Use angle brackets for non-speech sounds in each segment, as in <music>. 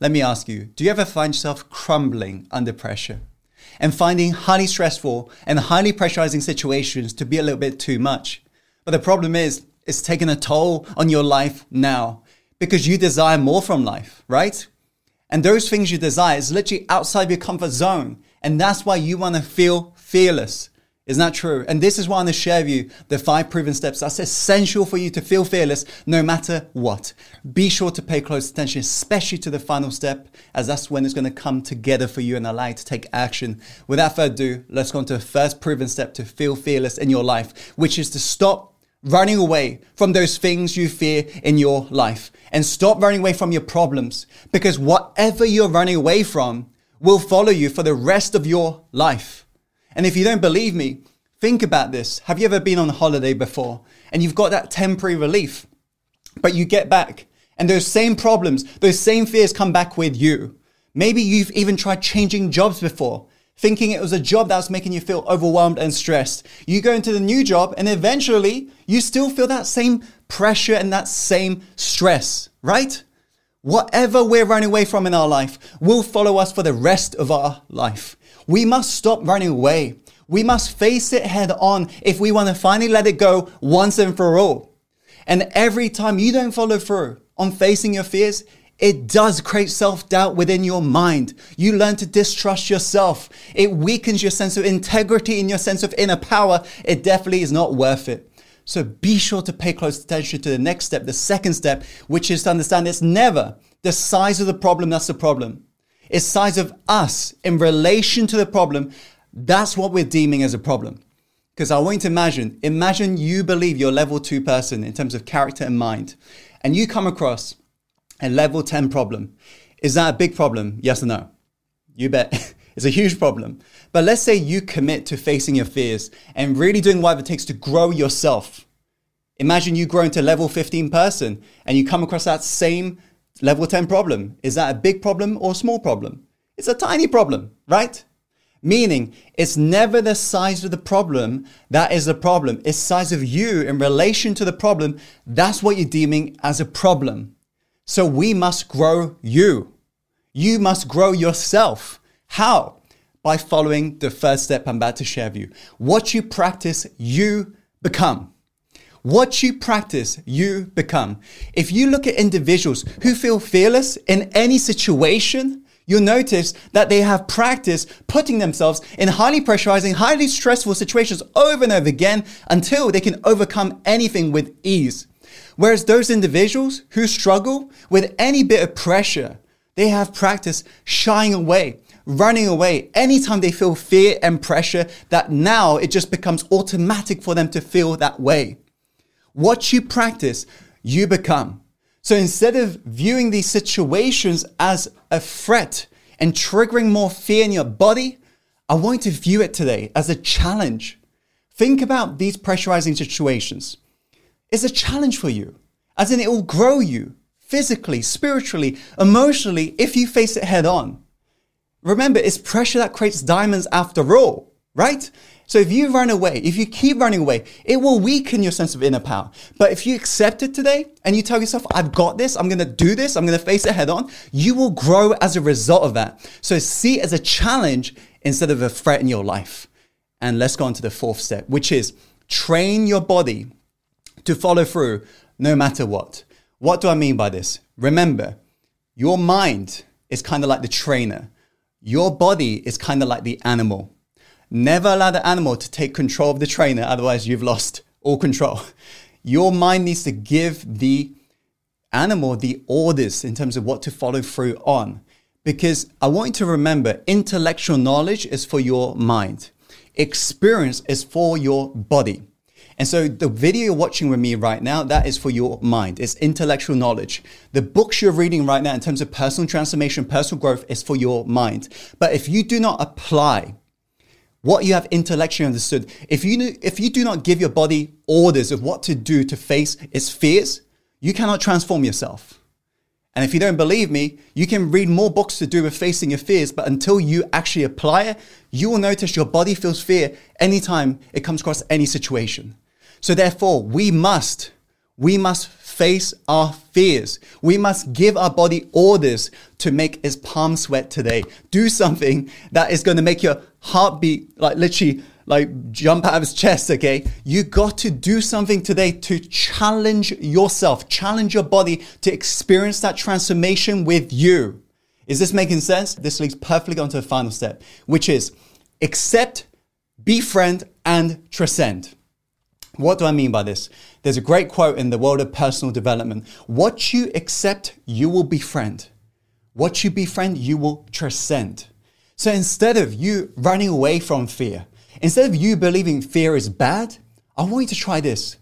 let me ask you do you ever find yourself crumbling under pressure and finding highly stressful and highly pressurizing situations to be a little bit too much? But the problem is, it's taking a toll on your life now because you desire more from life, right? And those things you desire is literally outside your comfort zone. And that's why you want to feel fearless. Isn't that true? And this is why I want to share with you the five proven steps that's essential for you to feel fearless no matter what. Be sure to pay close attention, especially to the final step, as that's when it's going to come together for you and allow you to take action. Without further ado, let's go on to the first proven step to feel fearless in your life, which is to stop running away from those things you fear in your life and stop running away from your problems because whatever you're running away from will follow you for the rest of your life. And if you don't believe me, think about this. Have you ever been on holiday before and you've got that temporary relief, but you get back and those same problems, those same fears come back with you? Maybe you've even tried changing jobs before, thinking it was a job that was making you feel overwhelmed and stressed. You go into the new job and eventually you still feel that same pressure and that same stress, right? Whatever we're running away from in our life will follow us for the rest of our life. We must stop running away. We must face it head on if we want to finally let it go once and for all. And every time you don't follow through on facing your fears, it does create self doubt within your mind. You learn to distrust yourself. It weakens your sense of integrity and your sense of inner power. It definitely is not worth it. So be sure to pay close attention to the next step, the second step, which is to understand it's never the size of the problem that's the problem is size of us in relation to the problem. That's what we're deeming as a problem. Because I want you to imagine, imagine you believe you're a level two person in terms of character and mind, and you come across a level 10 problem. Is that a big problem? Yes or no? You bet. <laughs> it's a huge problem. But let's say you commit to facing your fears and really doing whatever it takes to grow yourself. Imagine you grow into level 15 person and you come across that same Level 10 problem. Is that a big problem or a small problem? It's a tiny problem, right? Meaning, it's never the size of the problem that is the problem. It's size of you in relation to the problem. That's what you're deeming as a problem. So we must grow you. You must grow yourself. How? By following the first step I'm about to share with you. What you practice, you become. What you practice, you become. If you look at individuals who feel fearless in any situation, you'll notice that they have practiced putting themselves in highly pressurizing, highly stressful situations over and over again until they can overcome anything with ease. Whereas those individuals who struggle with any bit of pressure, they have practiced shying away, running away anytime they feel fear and pressure that now it just becomes automatic for them to feel that way. What you practice, you become. So instead of viewing these situations as a threat and triggering more fear in your body, I want you to view it today as a challenge. Think about these pressurizing situations. It's a challenge for you, as in it will grow you physically, spiritually, emotionally if you face it head on. Remember, it's pressure that creates diamonds after all, right? So if you run away, if you keep running away, it will weaken your sense of inner power. But if you accept it today and you tell yourself, I've got this, I'm going to do this, I'm going to face it head on, you will grow as a result of that. So see it as a challenge instead of a threat in your life. And let's go on to the fourth step, which is train your body to follow through no matter what. What do I mean by this? Remember, your mind is kind of like the trainer. Your body is kind of like the animal. Never allow the animal to take control of the trainer, otherwise, you've lost all control. Your mind needs to give the animal the orders in terms of what to follow through on. Because I want you to remember intellectual knowledge is for your mind, experience is for your body. And so the video you're watching with me right now, that is for your mind. It's intellectual knowledge. The books you're reading right now in terms of personal transformation, personal growth is for your mind. But if you do not apply what you have intellectually understood. If you, if you do not give your body orders of what to do to face its fears, you cannot transform yourself. And if you don't believe me, you can read more books to do with facing your fears, but until you actually apply it, you will notice your body feels fear anytime it comes across any situation. So therefore, we must, We must face our fears. We must give our body orders to make its palm sweat today. Do something that is going to make your heartbeat like literally like jump out of his chest, okay? You got to do something today to challenge yourself, challenge your body to experience that transformation with you. Is this making sense? This leads perfectly onto the final step, which is accept, befriend, and transcend. What do I mean by this? There's a great quote in the world of personal development. What you accept, you will befriend. What you befriend, you will transcend. So instead of you running away from fear, instead of you believing fear is bad, I want you to try this.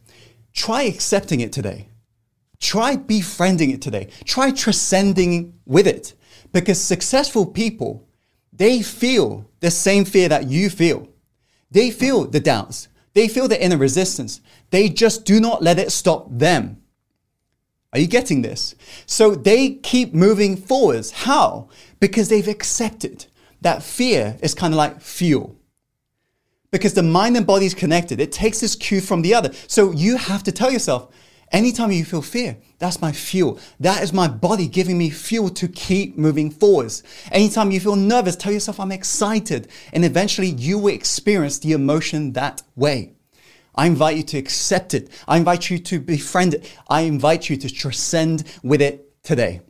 Try accepting it today. Try befriending it today. Try transcending with it. Because successful people, they feel the same fear that you feel. They feel the doubts. They feel the inner resistance. They just do not let it stop them. Are you getting this? So they keep moving forwards. How? Because they've accepted that fear is kind of like fuel. Because the mind and body is connected, it takes this cue from the other. So you have to tell yourself, anytime you feel fear, that's my fuel. That is my body giving me fuel to keep moving forwards. Anytime you feel nervous, tell yourself, I'm excited. And eventually you will experience the emotion that way. I invite you to accept it. I invite you to befriend it. I invite you to transcend with it today.